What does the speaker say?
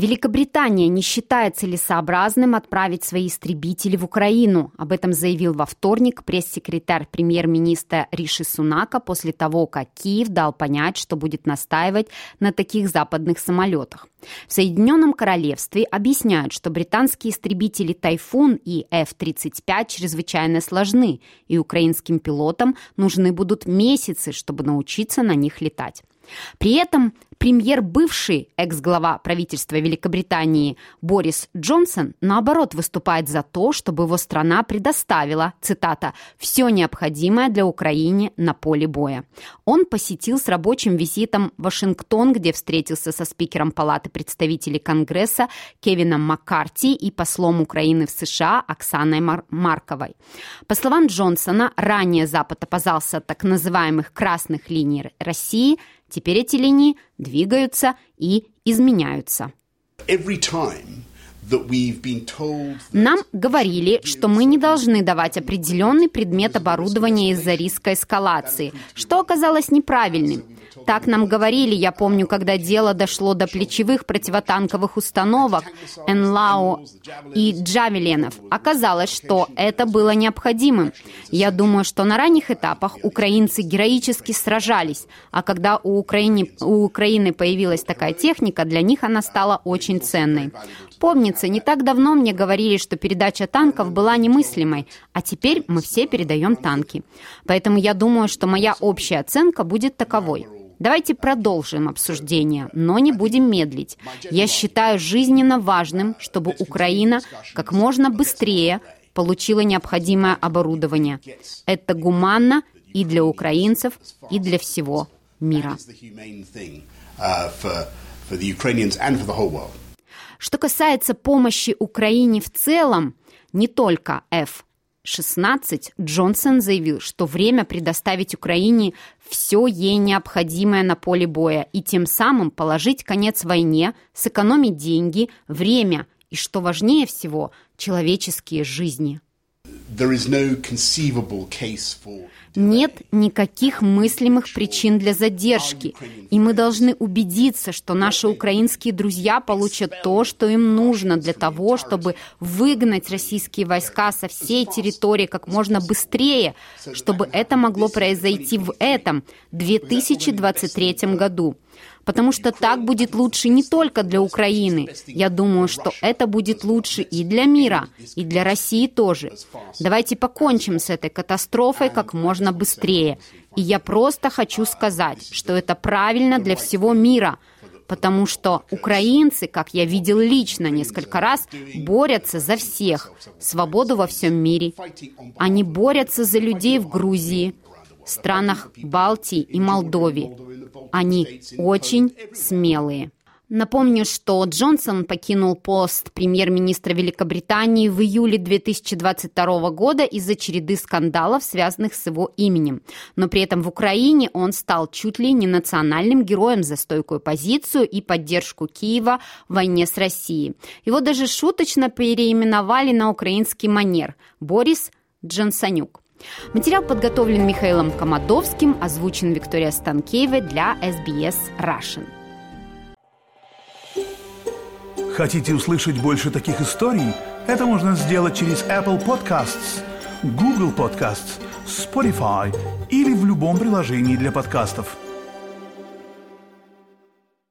Великобритания не считает целесообразным отправить свои истребители в Украину. Об этом заявил во вторник пресс-секретарь премьер-министра Риши Сунака после того, как Киев дал понять, что будет настаивать на таких западных самолетах. В Соединенном Королевстве объясняют, что британские истребители «Тайфун» и F-35 чрезвычайно сложны, и украинским пилотам нужны будут месяцы, чтобы научиться на них летать. При этом премьер бывший экс-глава правительства Великобритании Борис Джонсон, наоборот, выступает за то, чтобы его страна предоставила, цитата, «все необходимое для Украины на поле боя». Он посетил с рабочим визитом Вашингтон, где встретился со спикером Палаты представителей Конгресса Кевином Маккарти и послом Украины в США Оксаной Мар Марковой. По словам Джонсона, ранее Запад опасался так называемых «красных линий России», Теперь эти линии двигаются и изменяются. Нам говорили, что мы не должны давать определенный предмет оборудования из-за риска эскалации, что оказалось неправильным. Так нам говорили, я помню, когда дело дошло до плечевых противотанковых установок Энлау и Джавеленов. Оказалось, что это было необходимым. Я думаю, что на ранних этапах украинцы героически сражались, а когда у Украины, у Украины появилась такая техника, для них она стала очень ценной. Помнится, не так давно мне говорили, что передача танков была немыслимой, а теперь мы все передаем танки. Поэтому я думаю, что моя общая оценка будет таковой. Давайте продолжим обсуждение, но не будем медлить. Я считаю жизненно важным, чтобы Украина как можно быстрее получила необходимое оборудование. Это гуманно и для украинцев, и для всего мира. Что касается помощи Украине в целом, не только F-16, Джонсон заявил, что время предоставить Украине все ей необходимое на поле боя и тем самым положить конец войне, сэкономить деньги, время и, что важнее всего, человеческие жизни. Нет никаких мыслимых причин для задержки, и мы должны убедиться, что наши украинские друзья получат то, что им нужно для того, чтобы выгнать российские войска со всей территории как можно быстрее, чтобы это могло произойти в этом 2023 году потому что так будет лучше не только для Украины. Я думаю, что это будет лучше и для мира, и для России тоже. Давайте покончим с этой катастрофой как можно быстрее. И я просто хочу сказать, что это правильно для всего мира, потому что украинцы, как я видел лично несколько раз, борются за всех, свободу во всем мире. Они борются за людей в Грузии, странах Балтии и Молдове. Они очень смелые. Напомню, что Джонсон покинул пост премьер-министра Великобритании в июле 2022 года из-за череды скандалов, связанных с его именем. Но при этом в Украине он стал чуть ли не национальным героем за стойкую позицию и поддержку Киева в войне с Россией. Его даже шуточно переименовали на украинский манер – Борис Джонсонюк. Материал подготовлен Михаилом Комадовским, озвучен Виктория Станкеева для SBS Russian. Хотите услышать больше таких историй? Это можно сделать через Apple Podcasts, Google Podcasts, Spotify или в любом приложении для подкастов –